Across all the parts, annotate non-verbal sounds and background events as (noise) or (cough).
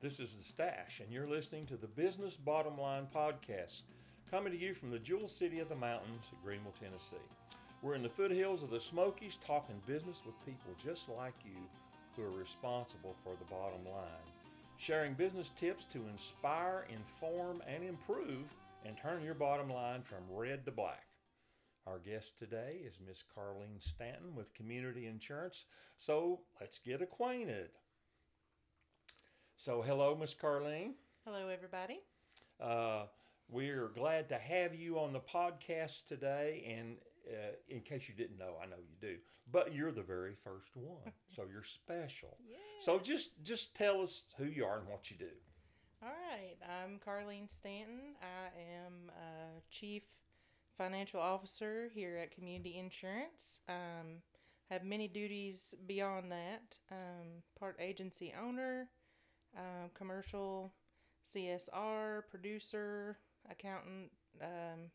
This is The Stash, and you're listening to the Business Bottom Line Podcast, coming to you from the Jewel City of the Mountains Greeneville, Tennessee. We're in the foothills of the Smokies talking business with people just like you who are responsible for the bottom line, sharing business tips to inspire, inform, and improve, and turn your bottom line from red to black. Our guest today is Miss Carlene Stanton with Community Insurance, so let's get acquainted. So, hello, Miss Carlene. Hello, everybody. Uh, we're glad to have you on the podcast today. And uh, in case you didn't know, I know you do, but you're the very first one, (laughs) so you're special. So just just tell us who you are and what you do. All right. I'm Carlene Stanton. I am uh, Chief Financial Officer here at Community Insurance. Um, have many duties beyond that. Um, part agency owner, um, commercial CSR, producer, accountant, um,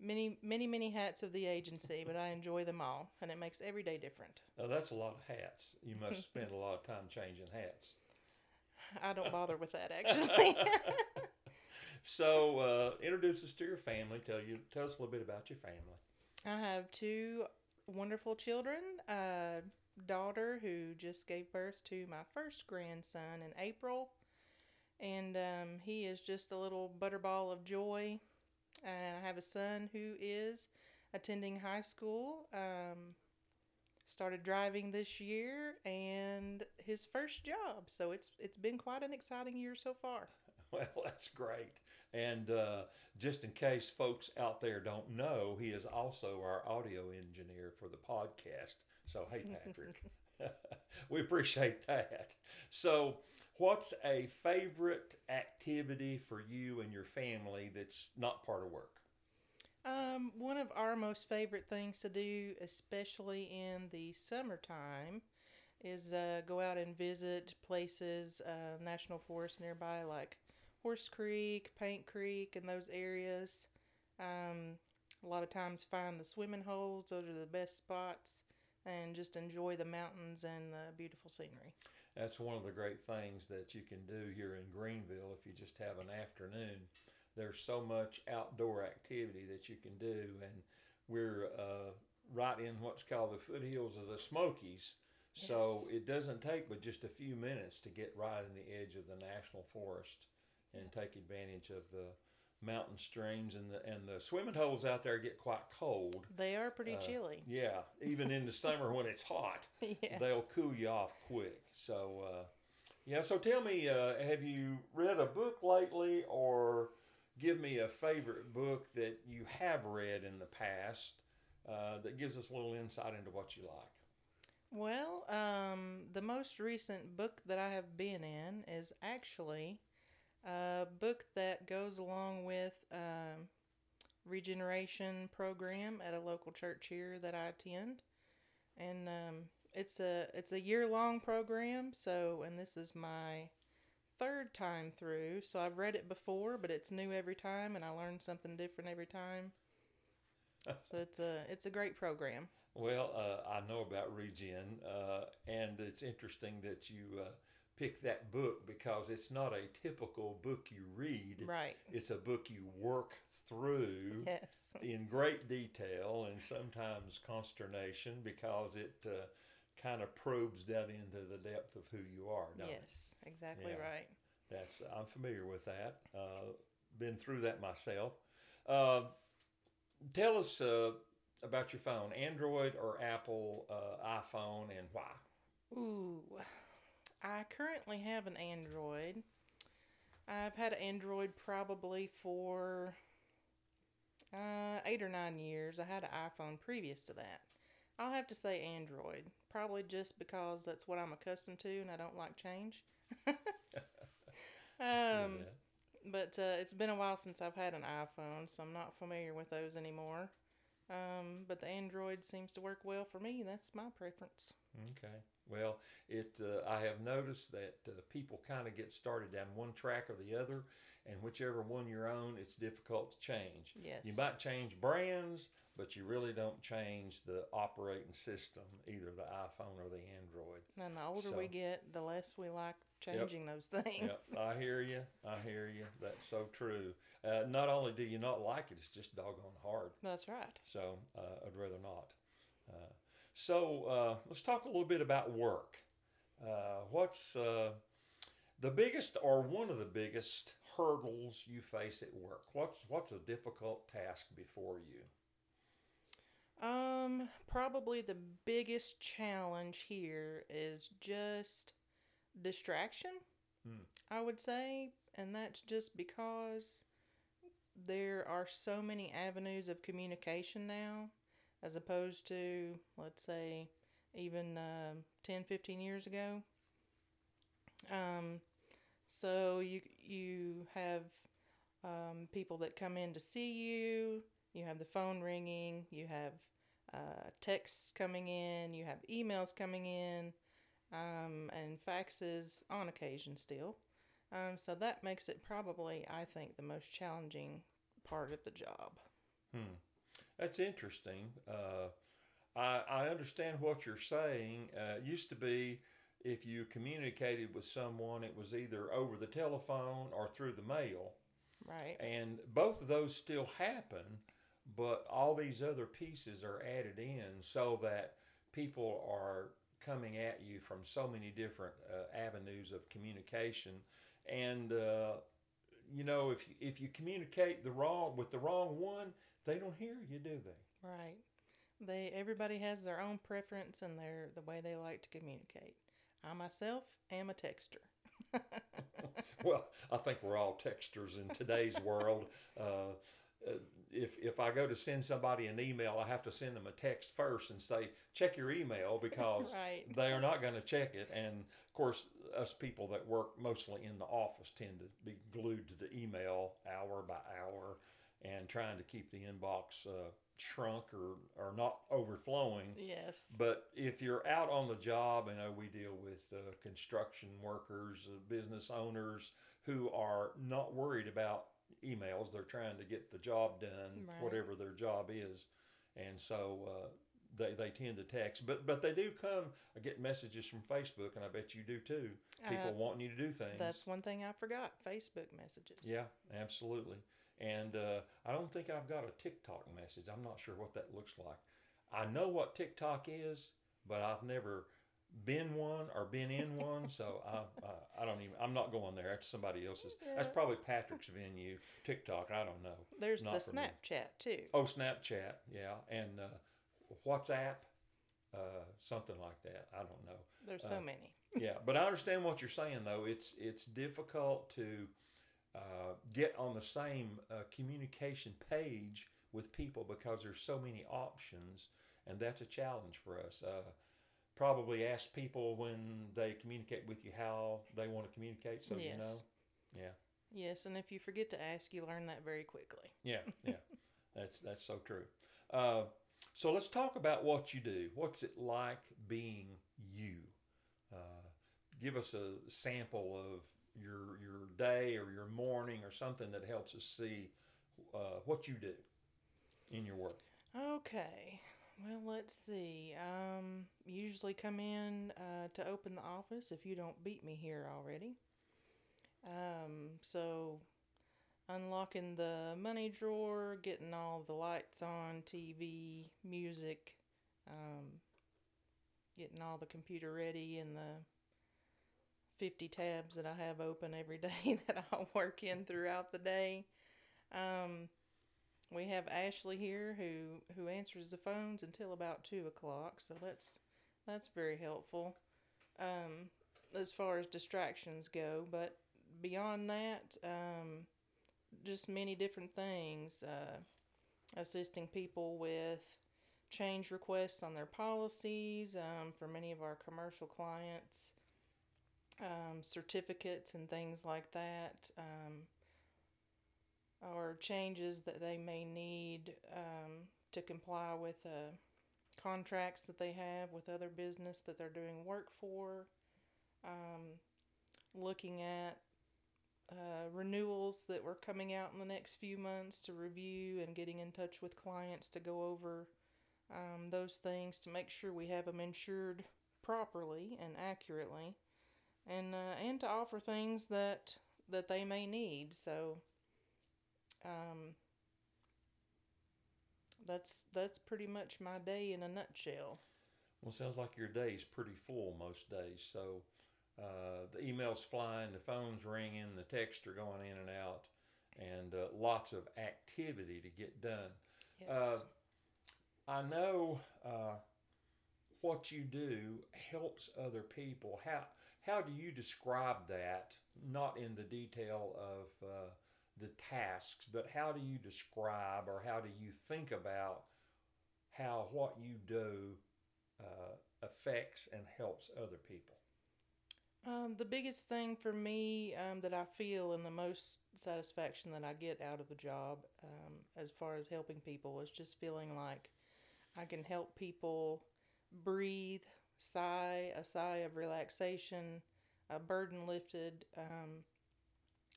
many, many, many hats of the agency, but I enjoy them all, and it makes every day different. Now that's a lot of hats. You must (laughs) spend a lot of time changing hats. I don't bother with that (laughs) actually. (laughs) So uh, introduce us to your family. Tell you tell us a little bit about your family. I have two wonderful children. A daughter who just gave birth to my first grandson in April, and um, he is just a little butterball of joy. And I have a son who is attending high school. Um, started driving this year and his first job. So it's it's been quite an exciting year so far. (laughs) Well, that's great. And uh, just in case folks out there don't know, he is also our audio engineer for the podcast. So, hey, (laughs) Patrick, (laughs) we appreciate that. So, what's a favorite activity for you and your family that's not part of work? Um, one of our most favorite things to do, especially in the summertime, is uh, go out and visit places, uh, national forests nearby, like Horse Creek, Paint Creek, and those areas. Um, a lot of times find the swimming holes; those are the best spots, and just enjoy the mountains and the beautiful scenery. That's one of the great things that you can do here in Greeneville if you just have an afternoon. There's so much outdoor activity that you can do, and we're uh, right in what's called the foothills of the Smokies. So Yes. it doesn't take but just a few minutes to get right in the edge of the national forest and take advantage of the mountain streams and the and the swimming holes out there get quite cold. They are pretty Uh, chilly. Yeah, even in the summer when it's hot (laughs) yes. they'll cool you off quick. So, uh, yeah. So tell me, uh, have you read a book lately, or give me a favorite book that you have read in the past uh, that gives us a little insight into what you like? Well, um, the most recent book that I have been in is actually a book that goes along with um, regeneration program at a local church here that I attend, and um, it's a it's a year long program. So, and this is my third time through. So I've read it before, but it's new every time, and I learn something different every time. (laughs) So it's a it's a great program. Well, uh, I know about Regen, uh, and it's interesting that you uh, picked that book because it's not a typical book you read. Right. It's a book you work through. Yes. in great detail and sometimes consternation because it uh, kind of probes down into the depth of who you are. Don't it? Yes, exactly Yeah. right. That's I'm familiar with that. Uh, been through that myself. Uh, tell us uh, about your phone, Android or Apple uh, iPhone, and why. Ooh, I currently have an Android. I've had an Android probably for uh, eight or nine years. I had an iPhone previous to that. I'll have to say Android, probably just because that's what I'm accustomed to and I don't like change. (laughs) um, Yeah. but uh, it's been a while since I've had an iPhone, so I'm not familiar with those anymore. Um, but the Android seems to work well for me. That's my preference. Okay. Well, it uh, I have noticed that uh, people kind of get started down one track or the other, and whichever one you're on, it's difficult to change. Yes. You might change brands, but you really don't change the operating system, either the iPhone or the Android. And the older So- we get, the less we like changing those things. Yep, (laughs) I hear you. I hear you. That's so true. Uh, not only do you not like it, it's just doggone hard. That's right. So uh, I'd rather not. Uh, so uh, let's talk a little bit about work. Uh, what's uh, the biggest or one of the biggest hurdles you face at work? What's what's a difficult task before you? Um, probably the biggest challenge here is just distraction. Hmm. I would say, and that's just because there are so many avenues of communication now, as opposed to, let's say, even um 10, 15 years ago. Um, so you you have um, people that come in to see you. You have the phone ringing. You have uh, texts coming in. You have emails coming in, um, and faxes on occasion still. Um, so that makes it probably, I think, the most challenging part of the job. Hmm. That's interesting. Uh, I, I understand what you're saying. Uh, it used to be if you communicated with someone, it was either over the telephone or through the mail. Right. And both of those still happen, but all these other pieces are added in so that people are coming at you from so many different uh, avenues of communication. And, uh, you know, if, you- if you communicate the wrong with the wrong one, they don't hear you, do they? Right. They everybody has their own preference and their the way they like to communicate. I myself am a texter. (laughs) well, I think we're all texters in today's world. Uh, uh, if if I go to send somebody an email, I have to send them a text first and say check your email (laughs) because Right. they are not going to check it. And of course, us people that work mostly in the office tend to be glued to the email hour by hour and trying to keep the inbox uh, shrunk or or not overflowing. Yes. But if you're out on the job, I know we deal with uh, construction workers, uh, business owners who are not worried about emails. They're trying to get the job done, Right. whatever their job is, and so uh, they they tend to text. But but they do come. I get messages from Facebook, and I bet you do too. People Uh, wanting you to do things. That's one thing I forgot. Facebook messages. Yeah, absolutely. And uh, I don't think I've got a TikTok message. I'm not sure what that looks like. I know what TikTok is, but I've never been one or been in (laughs) one, so I, I I don't even. I'm not going there. That's somebody else's. That's probably Patrick's venue. TikTok. I don't know. There's Not the. Snapchat too. Oh, Snapchat. Yeah, and uh, WhatsApp. Uh, something like that. I don't know There's so uh, many. (laughs) yeah, but I understand what you're saying though. It's it's difficult to uh, get on the same uh, communication page with people because there's so many options, and that's a challenge for us. Probably ask people when they communicate with you how they want to communicate, so you Yes. know. Yeah, Yes, and if you forget to ask, you learn that very quickly. yeah, yeah. that's that's so true. Uh, so let's talk about what you do. What's it like being you? Uh, give us a sample of your your day or your morning or something that helps us see uh, what you do in your work. Okay. Well, let's see. Um, usually come in uh, to open the office if you don't beat me here already. Um, so unlocking the money drawer, getting all the lights on, TV, music, um, getting all the computer ready and the 50 tabs that I have open every (laughs) day that I'll work in throughout the day. Um, we have Ashley here who who answers the phones until about two o'clock, so that's that's very helpful um, as far as distractions go. But beyond that, um, just many different things. Uh, assisting people with change requests on their policies um, for many of our commercial clients, um, certificates and things like that. Um, or changes that they may need um, to comply with uh, contracts that they have with other business that they're doing work for. Um, looking at uh, renewals that were coming out in the next few months to review and getting in touch with clients to go over um, those things to make sure we have them insured properly and accurately, and uh, and to offer things that that they may need. So. Um, that's that's pretty much my day in a nutshell. Well, sounds like your day's pretty full most days. So uh, the emails flying, the phones ringing, the texts are going in and out, and uh, lots of activity to get done. Yes. Uh, I know uh, what you do helps other people. How how do you describe that? Not in the detail of uh, the tasks, but how do you describe or how do you think about how what you do uh, affects and helps other people? Um, the biggest thing for me um, that I feel and the most satisfaction that I get out of the job, um, as far as helping people, is just feeling like I can help people breathe, sigh, a sigh of relaxation, a burden lifted, um,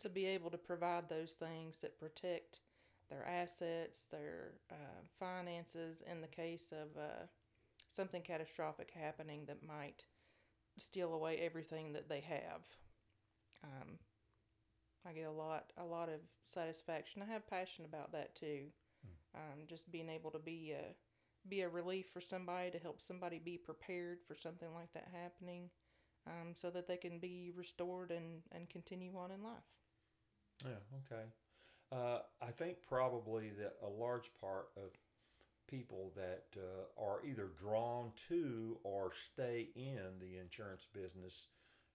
to be able to provide those things that protect their assets, their uh, finances in the case of uh, something catastrophic happening that might steal away everything that they have. Um, I get a lot, a lot of satisfaction. I have passion about that too. Um, just being able to be a, be a relief for somebody to help somebody be prepared for something like that happening, um, so that they can be restored and and continue on in life. Yeah, okay. Uh, I think probably that a large part of people that uh, are either drawn to or stay in the insurance business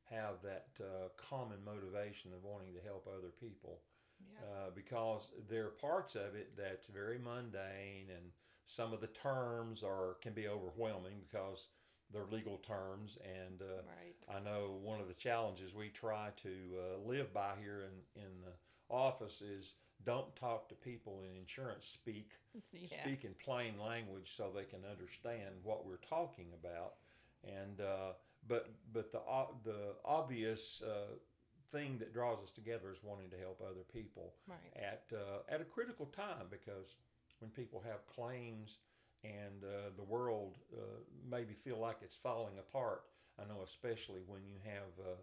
have that uh, common motivation of wanting to help other people Yeah. uh, because there are parts of it that's very mundane and some of the terms are can be overwhelming because they're legal terms and uh, right. I know one of the challenges we try to uh, live by here in, in the office is don't talk to people in insurance speak. (laughs) Yeah. Speak in plain language so they can understand what we're talking about. And uh, but but the the obvious uh, thing that draws us together is wanting to help other people Right. at uh, at a critical time because when people have claims and uh, the world uh, maybe feel like it's falling apart. I know especially when you have uh,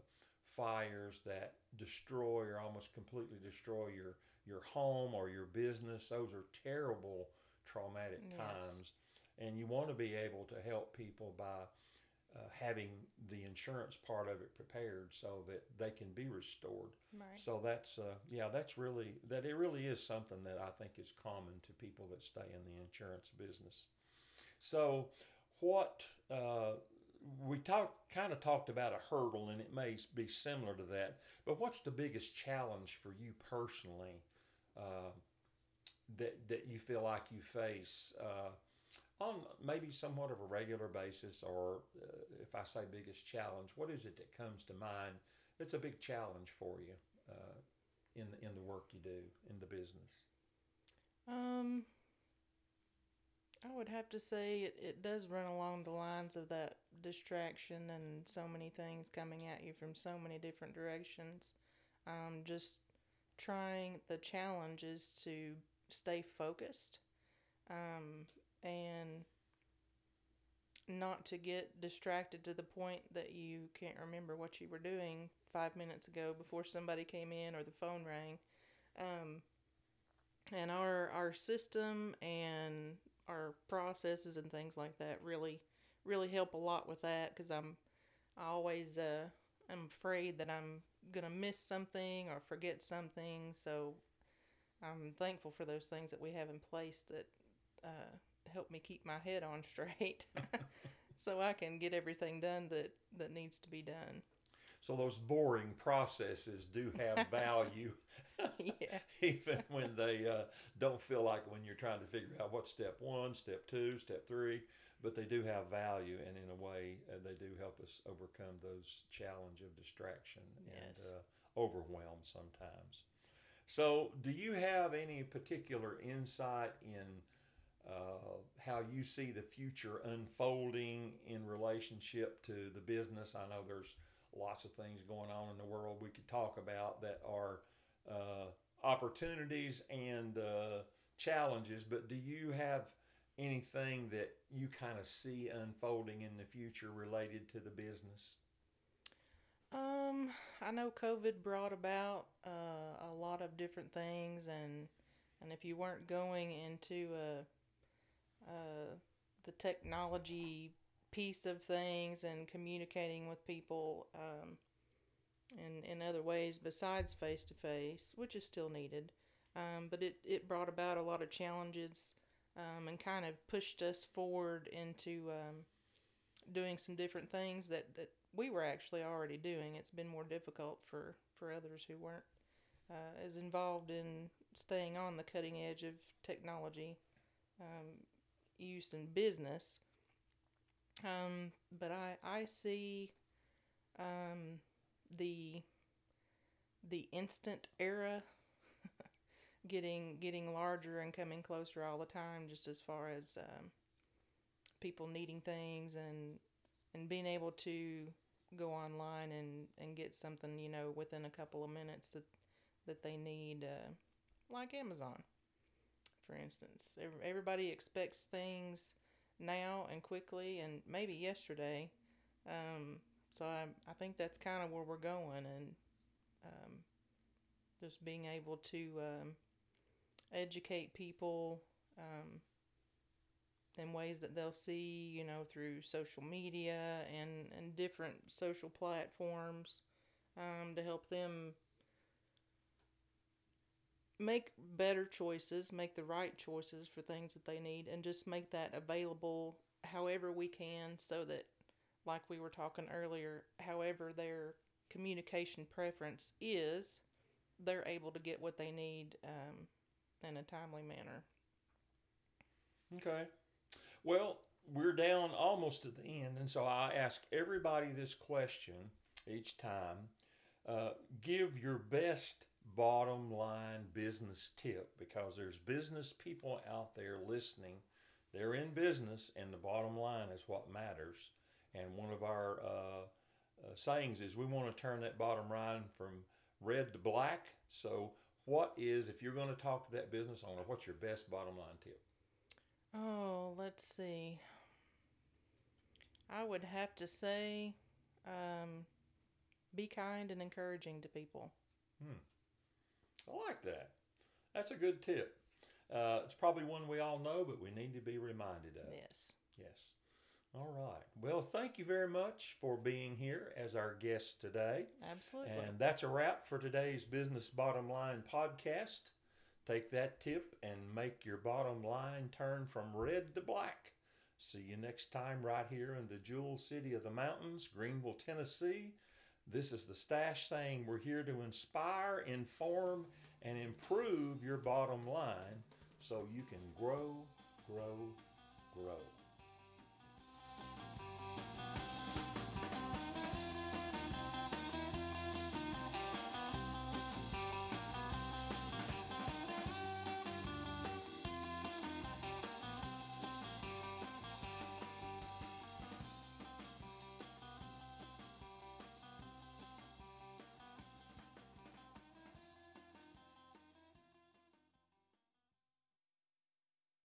fires that destroy or almost completely destroy your your home or your business. Those are terrible traumatic Yes. times, and you want to be able to help people by uh, having the insurance part of it prepared so that they can be restored. Right. So that's uh, yeah, that's really that it really is something that I think is common to people that stay in the insurance business. So what uh, we talked kind of talked about a hurdle, and it may be similar to that. But what's the biggest challenge for you personally uh, that that you feel like you face? On maybe somewhat of a regular basis, or uh, if I say biggest challenge, what is it that comes to mind it's a big challenge for you uh, in the, in the work you do in the business. Um, I would have to say it, it does run along the lines of that distraction and so many things coming at you from so many different directions. Um, just trying, the challenge is to stay focused um, and not to get distracted to the point that you can't remember what you were doing five minutes ago before somebody came in or the phone rang. Um, and our our system and our processes and things like that really really help a lot with that because I'm I always uh, I'm afraid that I'm gonna miss something or forget something. So I'm thankful for those things that we have in place that uh, help me keep my head on straight, (laughs) so I can get everything done that that needs to be done. So those boring processes do have (laughs) value, yes. (laughs) even when they uh, don't feel like when you're trying to figure out what's step one, step two, step three. But they do have value, and in a way, uh, they do help us overcome those challenge of distraction and Yes. uh, overwhelm sometimes. So, do you have any particular insight in uh, how you see the future unfolding in relationship to the business? I know there's lots of things going on in the world we could talk about that are uh, opportunities and uh, challenges. But do you have anything that you kind of see unfolding in the future related to the business? Um, I know COVID brought about uh, a lot of different things, and and if you weren't going into uh, uh, the technology piece of things and communicating with people um, in in other ways besides face to face, which is still needed, um, but it it brought about a lot of challenges um, and kind of pushed us forward into um, doing some different things that that we were actually already doing. It's been more difficult for, for others who weren't uh, as involved in staying on the cutting edge of technology um, use in business. Um, but I, I see um, the the instant era (laughs) getting getting larger and coming closer all the time just as far as um, people needing things and and being able to go online and, and get something, you know, within a couple of minutes that that they need, uh, like Amazon, for instance. Everybody expects things now and quickly, and maybe yesterday. Um, so I I think that's kind of where we're going, and um, just being able to um, educate people. Um, in ways that they'll see, you know, through social media and, and different social platforms um, to help them make better choices, make the right choices for things that they need, and just make that available however we can so that, like we were talking earlier, however their communication preference is, they're able to get what they need um, in a timely manner. Okay. Well, we're down almost to the end, and so I ask everybody this question each time. Uh, give your best bottom line business tip because there's business people out there listening. They're in business, and the bottom line is what matters. And one of our uh, uh, sayings is we want to turn that bottom line from red to black. So, what is, if you're going to talk to that business owner, what's your best bottom line tip? Oh, let's see. I would have to say, um, be kind and encouraging to people. Hmm. I like that. That's a good tip. Uh, it's probably one we all know, but we need to be reminded of. Yes. Yes. All right. Well, thank you very much for being here as our guest today. Absolutely. And that's a wrap for today's Business Bottom Line podcast. Take that tip and make your bottom line turn from red to black. See you next time right here in the Jewel City of the Mountains, Greeneville, Tennessee. This is the Stash saying we're here to inspire, inform, and improve your bottom line so you can grow, grow, grow.